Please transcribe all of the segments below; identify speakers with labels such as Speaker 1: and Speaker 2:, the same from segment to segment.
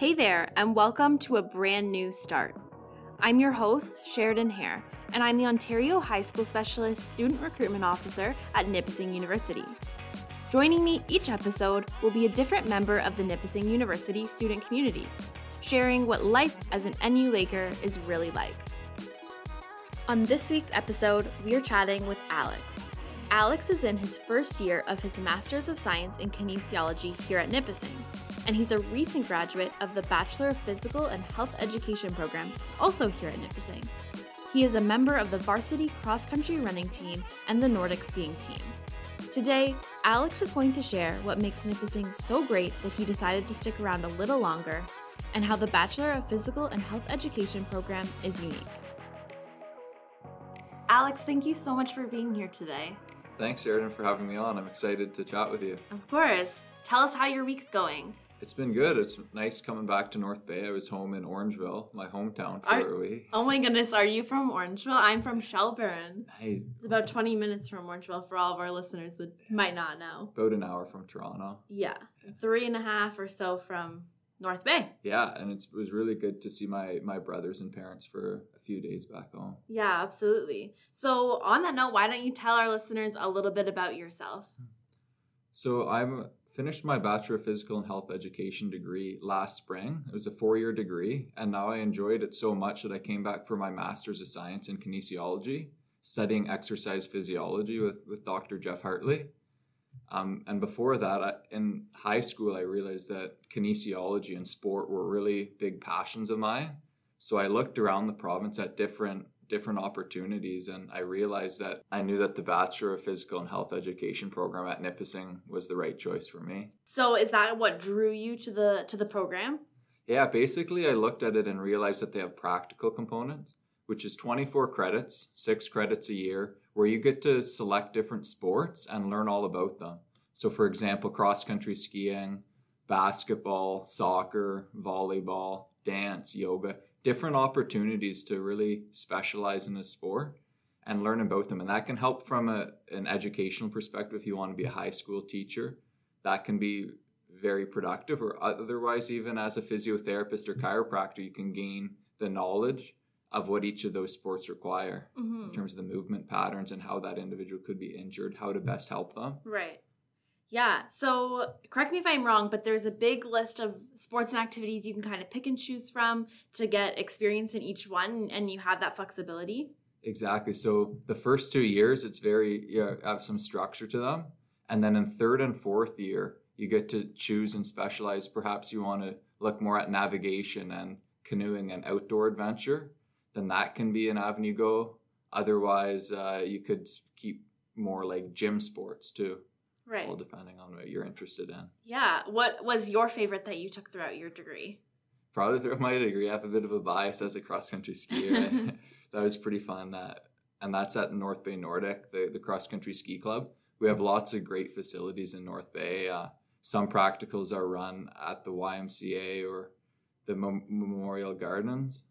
Speaker 1: Hey there, and welcome to a brand new start. I'm your host, Sheridan Hare, and I'm the Ontario High School Specialist Student Recruitment Officer at Nipissing University. Joining me each episode will be a different member of the Nipissing University student community, sharing what life as an NU Laker is really like. On this week's episode, we are chatting with Alex. Alex is in his first year of his Master's of Science in Kinesiology here at Nipissing, and he's a recent graduate of the Bachelor of Physical and Health Education program, also here at Nipissing. He is a member of the varsity cross country running team and the Nordic skiing team. Today, Alex is going to share what makes Nipissing so great that he decided to stick around a little longer, and how the Bachelor of Physical and Health Education program is unique. Alex, thank you so much for being here today.
Speaker 2: Thanks, Erin, for having me on. I'm excited to chat with you.
Speaker 1: Of course. Tell us how your week's going.
Speaker 2: It's been good. It's nice coming back to North Bay. I was home in Orangeville, my hometown, for
Speaker 1: Are-
Speaker 2: a week.
Speaker 1: Oh my goodness, are you from Orangeville? I'm from Shelburne.
Speaker 2: Hey,
Speaker 1: It's about 20 minutes from Orangeville for all of our listeners that might not know.
Speaker 2: about an hour from Toronto.
Speaker 1: Yeah, three and a half or so from North Bay.
Speaker 2: Yeah, and it's, it was really good to see my my brothers and parents for a few days back home.
Speaker 1: Yeah, absolutely. So, on that note, why don't you tell our listeners a little bit about yourself? Hmm.
Speaker 2: So I'm finished my Bachelor of Physical and Health Education degree last spring. It was a four year degree, and now I enjoyed it so much that I came back for my Master's of Science in Kinesiology, studying exercise physiology with, with Dr. Jeff Hartley. Um, and before that, I, in high school, I realized that kinesiology and sport were really big passions of mine. So I looked around the province at different different opportunities, and I realized that I knew that the Bachelor of Physical and Health Education program at Nipissing was the right choice for me.
Speaker 1: So, is that what drew you to the to the program?
Speaker 2: Yeah, basically, I looked at it and realized that they have practical components, which is 24 credits, six credits a year, where you get to select different sports and learn all about them. So, for example, cross country skiing, basketball, soccer, volleyball, dance, yoga, different opportunities to really specialize in a sport and learn about them. And that can help from a, an educational perspective if you want to be a high school teacher. That can be very productive, or otherwise, even as a physiotherapist or chiropractor, you can gain the knowledge of what each of those sports require
Speaker 1: Mm-hmm.
Speaker 2: in terms of the movement patterns and how that individual could be injured, how to best help them.
Speaker 1: Right. Yeah. So, correct me if I'm wrong, but there's a big list of sports and activities you can kind of pick and choose from to get experience in each one, and you have that flexibility.
Speaker 2: Exactly. So the first two years, it's very you have some structure to them, and then in third and fourth year, you get to choose and specialize. Perhaps you want to look more at navigation and canoeing and outdoor adventure. Then that can be an avenue go. Otherwise, uh, you could keep more like gym sports too,
Speaker 1: Right.
Speaker 2: all depending on what you're interested in.
Speaker 1: Yeah. What was your favorite that you took throughout your degree?
Speaker 2: Probably through my degree, I have a bit of a bias as a cross country skier. that was pretty fun. That and that's at North Bay Nordic, the, the cross country ski club. We have lots of great facilities in North Bay. Uh, some practicals are run at the YMCA or the Mem- Memorial Gardens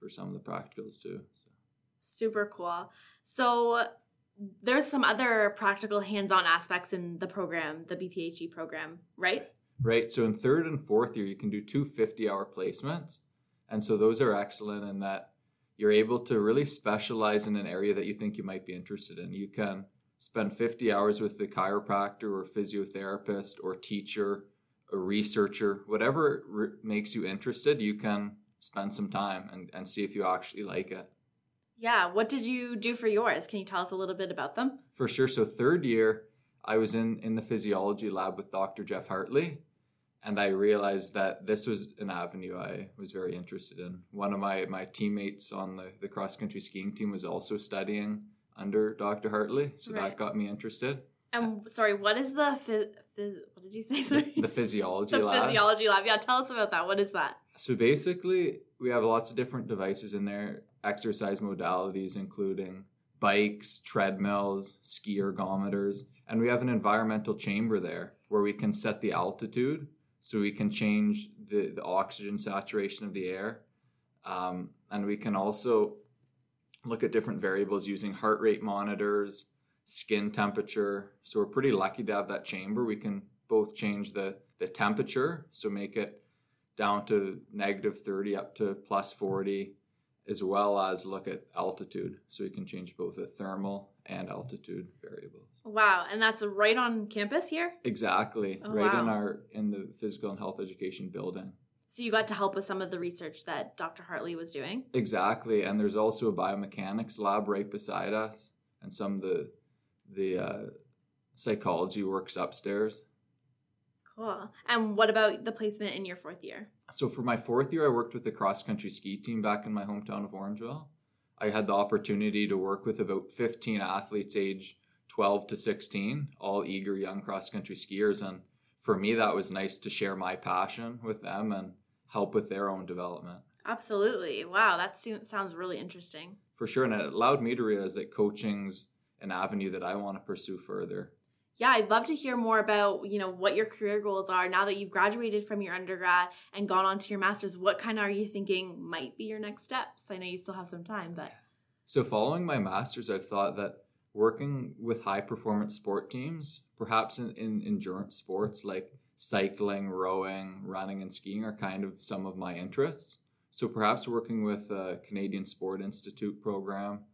Speaker 2: for some of the practicals too. So.
Speaker 1: Super cool. So, there's some other practical hands-on aspects in the program, the BPHE program, right?
Speaker 2: Right. So in third and fourth year, you can do two 50 hour placements. And so those are excellent in that you're able to really specialize in an area that you think you might be interested in. You can spend 50 hours with the chiropractor or physiotherapist or teacher or researcher, whatever makes you interested, you can spend some time and, and see if you actually like it.
Speaker 1: Yeah. What did you do for yours? Can you tell us a little bit about them?
Speaker 2: For sure. So third year, I was in in the physiology lab with Dr. Jeff Hartley, and I realized that this was an avenue I was very interested in. One of my my teammates on the the cross country skiing team was also studying under Dr. Hartley, so
Speaker 1: Right.
Speaker 2: that got me interested.
Speaker 1: And uh, sorry, what is the phys- phys- what did you say? Sorry.
Speaker 2: The, the physiology
Speaker 1: The
Speaker 2: lab.
Speaker 1: physiology lab. Yeah, tell us about that. What is that?
Speaker 2: So basically, we have lots of different devices in there, exercise modalities, including bikes, treadmills, ski ergometers, and we have an environmental chamber there where we can set the altitude so we can change the, the oxygen saturation of the air. Um, and we can also look at different variables using heart rate monitors, skin temperature. So we're pretty lucky to have that chamber. We can both change the, the temperature, so make it down to negative 30 up to plus 40, as well as look at altitude. So we can change both the thermal and altitude variables.
Speaker 1: Wow, and that's right on campus here?
Speaker 2: Exactly.
Speaker 1: Oh,
Speaker 2: right in our in the physical and health education building.
Speaker 1: So you got to help with some of the research that Dr. Hartley was doing?
Speaker 2: Exactly. And there's also a biomechanics lab right beside us and some of the the uh, psychology works upstairs.
Speaker 1: Cool. And what about the placement in your fourth year?
Speaker 2: So for my fourth year, I worked with the cross country ski team back in my hometown of Orangeville. I had the opportunity to work with about 15 athletes age 12 to 16, all eager young cross country skiers. And for me, that was nice to share my passion with them and help with their own development.
Speaker 1: Absolutely. Wow, that sounds really interesting.
Speaker 2: For sure. And it allowed me to realize that coaching's an avenue that I want to pursue further.
Speaker 1: Yeah, I'd love to hear more about, you know, what your career goals are now that you've graduated from your undergrad and gone on to your masters. What kind of are you thinking might be your next steps? I know you still have some time, but
Speaker 2: So, following my master's, I've thought that working with high performance sport teams, perhaps in, in endurance sports like cycling, rowing, running, and skiing, are kind of some of my interests. So, perhaps working with a Canadian Sport Institute program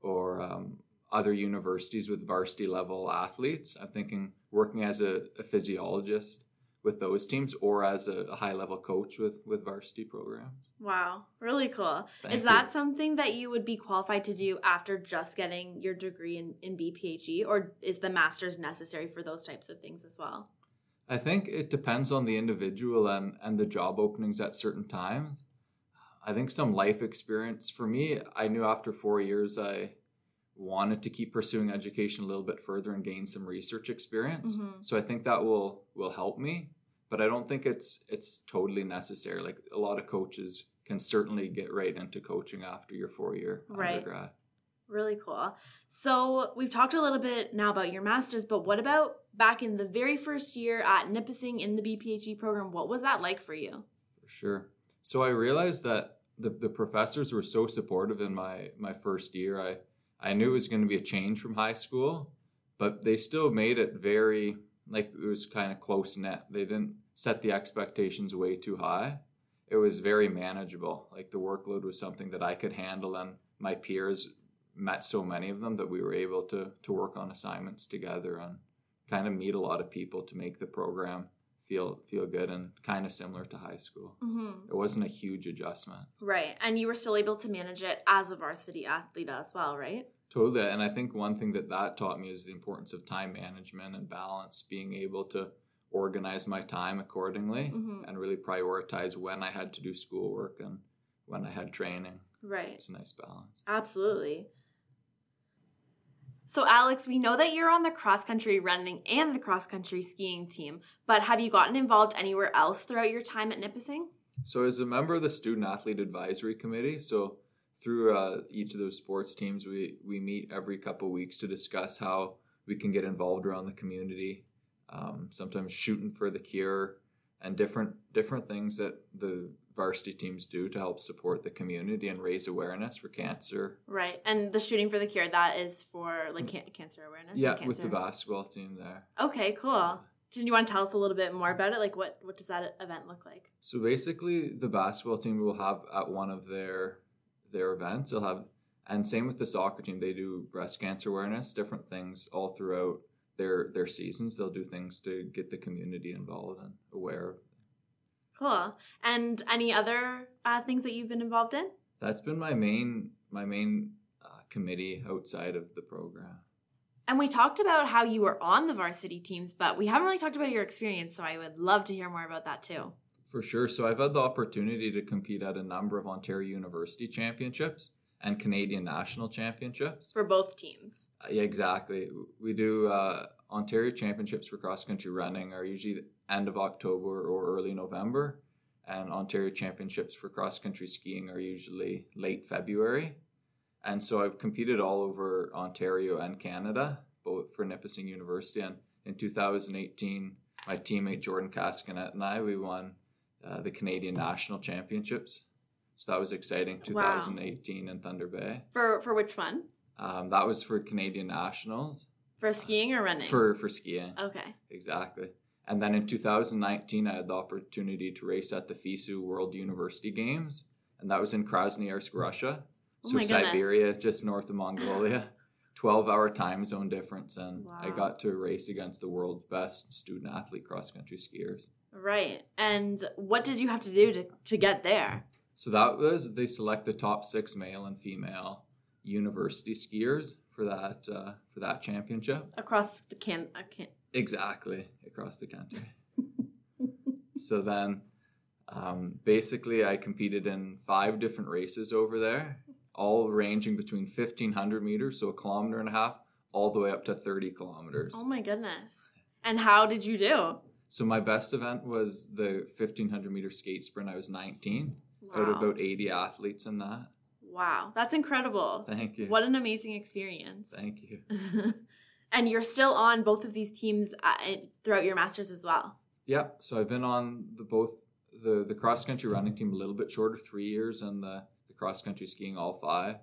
Speaker 2: or um, other universities with varsity level athletes. I'm thinking working as a, a physiologist with those teams or as a, a high level coach with, with varsity programs.
Speaker 1: wow, really cool.
Speaker 2: Thank
Speaker 1: Is
Speaker 2: you.
Speaker 1: that something that you would be qualified to do after just getting your degree in, in BPHE, or is the master's necessary for those types of things as well?
Speaker 2: I think it depends on the individual and, and the job openings at certain times. I think some life experience for me, I knew after four years I wanted to keep pursuing education a little bit further and gain some research experience.
Speaker 1: Mhm.
Speaker 2: So I think that will will help me, but I don't think it's it's totally necessary. Like a lot of coaches can certainly get right into coaching after your four year
Speaker 1: Right.
Speaker 2: undergrad.
Speaker 1: Really cool. So we've talked a little bit now about your master's, but what about back in the very first year at Nipissing in the BPHE program? What was that like for you?
Speaker 2: For sure. So I realized that the, the professors were so supportive in my, my first year. I, I knew it was going to be a change from high school, but they still made it very, like it was kind of close knit. They didn't set the expectations way too high. It was very manageable. Like the workload was something that I could handle, and my peers met so many of them that we were able to, to work on assignments together and kind of meet a lot of people to make the program feel feel good and kind of similar to high school.
Speaker 1: Mm-hmm.
Speaker 2: It wasn't a huge adjustment.
Speaker 1: Right. And you were still able to manage it as a varsity athlete as well, right?
Speaker 2: Totally. And I think one thing that that taught me is the importance of time management and balance, being able to organize my time accordingly
Speaker 1: Mhm.
Speaker 2: and really prioritize when I had to do schoolwork and when I had training.
Speaker 1: Right.
Speaker 2: It's a nice balance.
Speaker 1: Absolutely. So, Alex, we know that you're on the cross country running and the cross country skiing team, but have you gotten involved anywhere else throughout your time at Nipissing?
Speaker 2: So, as a member of the Student Athlete Advisory Committee, so through uh, each of those sports teams, we, we meet every couple weeks to discuss how we can get involved around the community. Um, sometimes shooting for the cure and different different things that the varsity teams do to help support the community and raise awareness for cancer.
Speaker 1: Right. And the shooting for the cure, that is for like can- cancer awareness.
Speaker 2: yeah,
Speaker 1: cancer.
Speaker 2: with the basketball team there.
Speaker 1: Okay, cool. Do you want to tell us a little bit more about it? Like, what what does that event look like?
Speaker 2: So basically, the basketball team will have at one of their their events. They'll have, and same with the soccer team. They do breast cancer awareness, different things all throughout their their seasons. They'll do things to get the community involved and aware.
Speaker 1: Cool. And any other uh, things that you've been involved in?
Speaker 2: That's been my main my main uh, committee outside of the program.
Speaker 1: And we talked about how you were on the varsity teams, but we haven't really talked about your experience. So I would love to hear more about that too.
Speaker 2: For sure. So I've had the opportunity to compete at a number of Ontario University championships and Canadian national championships.
Speaker 1: For both teams.
Speaker 2: Uh, Yeah, exactly. We do uh, Ontario Championships for cross country running are usually the end of October or early November, and Ontario Championships for cross country skiing are usually late February. And so I've competed all over Ontario and Canada, both for Nipissing University. And in 2018, my teammate Jordan Cascanet and I we won uh, the Canadian National Championships. So that was exciting.
Speaker 1: Wow.
Speaker 2: 2018 in Thunder Bay.
Speaker 1: For for which one?
Speaker 2: Um, that was for Canadian Nationals
Speaker 1: For skiing or running?
Speaker 2: for for skiing.
Speaker 1: Okay.
Speaker 2: Exactly. And then in 2019, I had the opportunity to race at the FISU World University Games, and that was in Krasnoyarsk, Russia.
Speaker 1: Oh
Speaker 2: So
Speaker 1: goodness.
Speaker 2: Siberia, just north of Mongolia. 12 hour time zone difference, and I got to race against the world's best student athlete cross country skiers.
Speaker 1: Right. And what did you have to do to, to get there?
Speaker 2: So that was they select the top six male and female university skiers for that uh, for that championship.
Speaker 1: Across the can, uh, can
Speaker 2: Exactly across the country. so then, um, basically, I competed in five different races over there, all ranging between fifteen hundred meters, so a kilometer and a half, all the way up to thirty kilometers.
Speaker 1: Oh my goodness. And how did you do?
Speaker 2: So my best event was the fifteen hundred meter skate sprint. I was nineteen out of
Speaker 1: Wow.
Speaker 2: about eighty athletes in that.
Speaker 1: Wow. That's incredible.
Speaker 2: Thank you.
Speaker 1: What an amazing experience.
Speaker 2: Thank you.
Speaker 1: and you're still on both of these teams uh, throughout your masters as well.
Speaker 2: Yeah, so I've been on the both the the cross country running team a little bit shorter, three years, and the cross country skiing all five.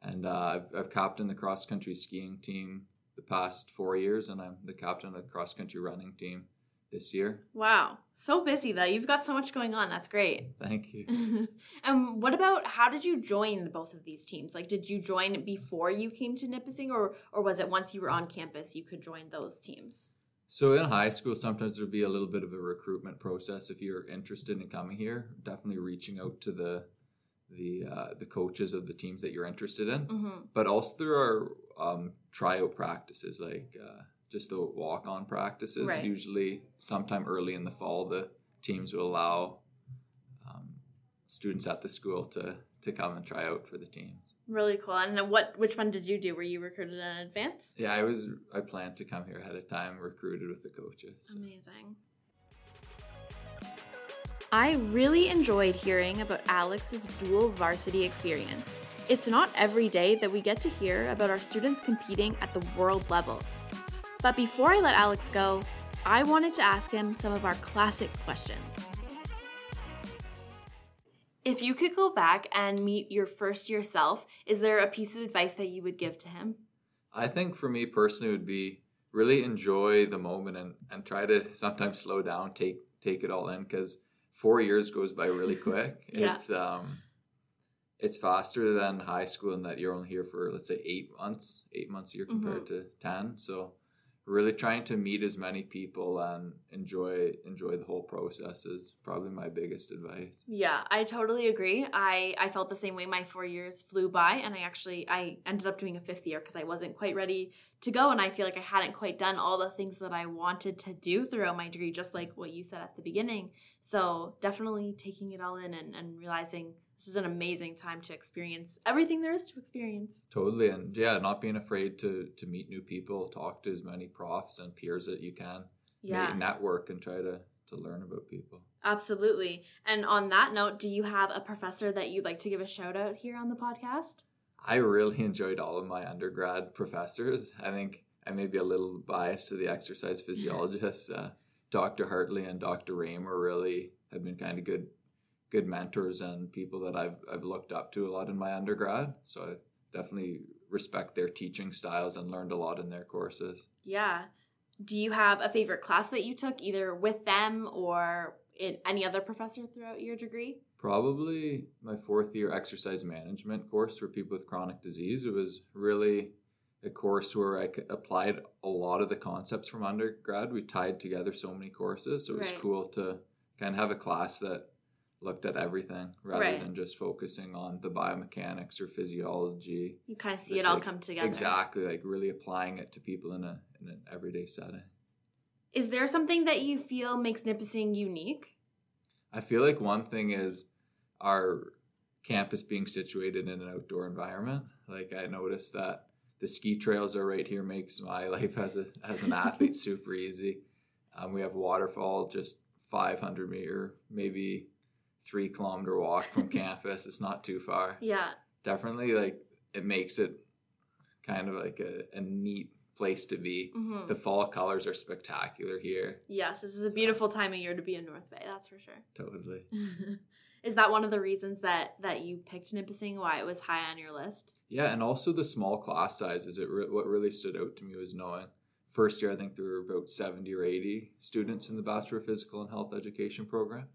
Speaker 2: And uh, I've, I've captained the cross country skiing team the past four years, and I'm the captain of the cross country running team this year.
Speaker 1: Wow. So busy though. You've got so much going on. That's great.
Speaker 2: Thank you.
Speaker 1: and what about how did you join both of these teams? Like did you join before you came to Nipissing or or was it once you were on campus you could join those teams?
Speaker 2: So in high school, sometimes there'd be a little bit of a recruitment process if you're interested in coming here. Definitely reaching out to the the uh, the coaches of the teams that you're interested in.
Speaker 1: Mm-hmm.
Speaker 2: but also there are um, tryout practices like uh, just the walk-on practices
Speaker 1: Right.
Speaker 2: usually sometime early in the fall the teams will allow um, students at the school to to come and try out for the teams
Speaker 1: Really cool. And what which one did you do? Were you recruited in advance?
Speaker 2: yeah i was i planned to come here ahead of time recruited with the coaches
Speaker 1: Amazing. I really enjoyed hearing about Alex's dual varsity experience. It's not every day that we get to hear about our students competing at the world level. But before I let Alex go, I wanted to ask him some of our classic questions. If you could go back and meet your first year self, is there a piece of advice that you would give to him?
Speaker 2: i think for me personally would be really enjoy the moment and, and try to sometimes slow down take take it all in because four years goes by really quick.
Speaker 1: Yeah.
Speaker 2: it's um it's faster than high school in that you're only here for let's say eight months eight months a year compared to 10 so really trying to meet as many people and enjoy enjoy the whole process is probably my biggest advice
Speaker 1: Yeah, I totally agree. I I felt the same way. My four years flew by, and I actually I ended up doing a fifth year because I wasn't quite ready to go, and I feel like I hadn't quite done all the things that I wanted to do throughout my degree, just like what you said at the beginning. So definitely taking it all in and, and realizing this is an amazing time to experience everything there is to experience.
Speaker 2: totally and yeah not being afraid to to meet new people talk to as many profs and peers that you can
Speaker 1: Yeah.
Speaker 2: Network and try to to learn about people
Speaker 1: Absolutely. And on that note, do you have a professor that you'd like to give a shout out here on the podcast?
Speaker 2: I really enjoyed all of my undergrad professors. I think I may be a little biased to the exercise physiologists. Uh, Dr. Hartley and Dr. Raymer really have been kind of good good mentors and people that I've I've looked up to a lot in my undergrad. So I definitely respect their teaching styles and learned a lot in their courses.
Speaker 1: Yeah. Do you have a favorite class that you took either with them or in any other professor throughout your degree?
Speaker 2: Probably my fourth year exercise management course for people with chronic disease. It was really a course where I applied a lot of the concepts from undergrad. We tied together so many courses. So it was
Speaker 1: Right.
Speaker 2: cool to kind of have a class that looked at everything rather
Speaker 1: Right.
Speaker 2: than just focusing on the biomechanics or physiology.
Speaker 1: You kind of see
Speaker 2: Just
Speaker 1: it all
Speaker 2: like-
Speaker 1: come together.
Speaker 2: Exactly, like really applying it to people in a in an everyday setting.
Speaker 1: Is there something that you feel makes Nipissing unique?
Speaker 2: I feel like one thing is our campus being situated in an outdoor environment. Like I noticed that the ski trails are right here makes my life as a as an athlete super easy. Um, we have waterfall just 500 meter, maybe three kilometer walk from campus. It's not too far.
Speaker 1: Yeah.
Speaker 2: Definitely, like it makes it kind of like a, a neat place to be.
Speaker 1: hmm
Speaker 2: The fall colors are spectacular here.
Speaker 1: Yes, this is a beautiful time of year to be in North Bay, that's for sure.
Speaker 2: Totally.
Speaker 1: is that one of the reasons that that you picked Nipissing, why it was high on your list?
Speaker 2: Yeah, and also the small class sizes. It re- what really stood out to me was knowing first year, I think there were about 70 or 80 students in the Bachelor of Physical and Health Education program.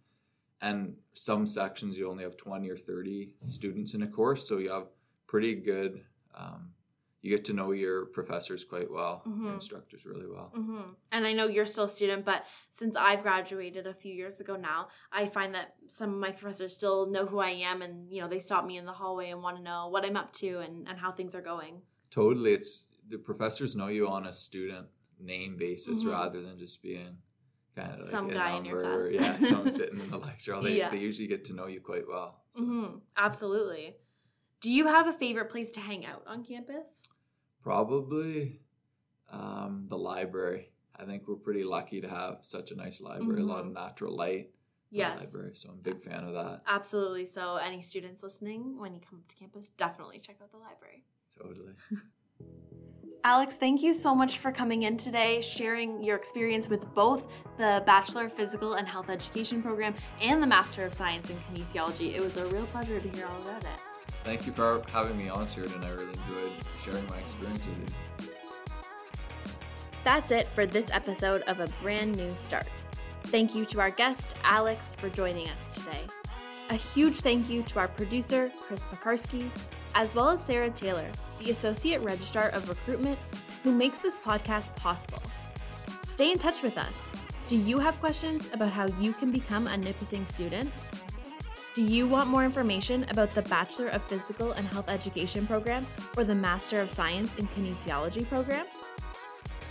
Speaker 2: And some sections, you only have 20 or 30 students in a course. So you have pretty good, um, you get to know your professors quite well,
Speaker 1: Mhm.
Speaker 2: your instructors really well.
Speaker 1: hmm And I know you're still a student, but since I've graduated a few years ago now, I find that some of my professors still know who I am, and you know they stop me in the hallway and want to know what I'm up to and, and how things are going.
Speaker 2: Totally. It's the professors know you on a student name basis
Speaker 1: Mhm.
Speaker 2: rather than just being kind of like
Speaker 1: Some guy in your class.
Speaker 2: yeah, someone sitting in the lecture. hall. They,
Speaker 1: Yeah.
Speaker 2: they usually get to know you quite well. So
Speaker 1: hmm Absolutely. Do you have a favorite place to hang out on campus?
Speaker 2: Probably um, the library. I think we're pretty lucky to have such a nice library, a lot of natural light. in
Speaker 1: Yes.
Speaker 2: library. So I'm a big fan of that.
Speaker 1: Absolutely. So, any students listening, when you come to campus, definitely check out the library.
Speaker 2: Totally.
Speaker 1: Alex, thank you so much for coming in today, sharing your experience with both the Bachelor of Physical and Health Education program and the Master of Science in Kinesiology. It was a real pleasure to hear all about it.
Speaker 2: Thank you for having me on, Sheridan. I really enjoyed sharing my experience with you.
Speaker 1: That's it for this episode of A Brand New Start. Thank you to our guest, Alex, for joining us today. A huge thank you to our producer, Chris Pekarsky, as well as Sarah Taylor, the Associate Registrar of Recruitment, who makes this podcast possible. Stay in touch with us. Do you have questions about how you can become a Nipissing student? Do you want more information about the Bachelor of Physical and Health Education program or the Master of Science in Kinesiology program?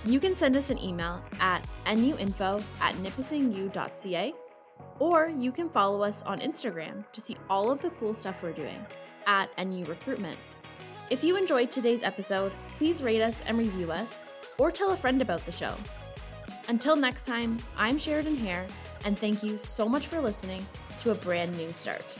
Speaker 1: You can send us an email at nuinfo at nipissingU.ca or you can follow us on Instagram to see all of the cool stuff we're doing at NU Recruitment. If you enjoyed today's episode, please rate us and review us or tell a friend about the show. Until next time, I'm Sheridan Hare, and thank you so much for listening to a brand new start.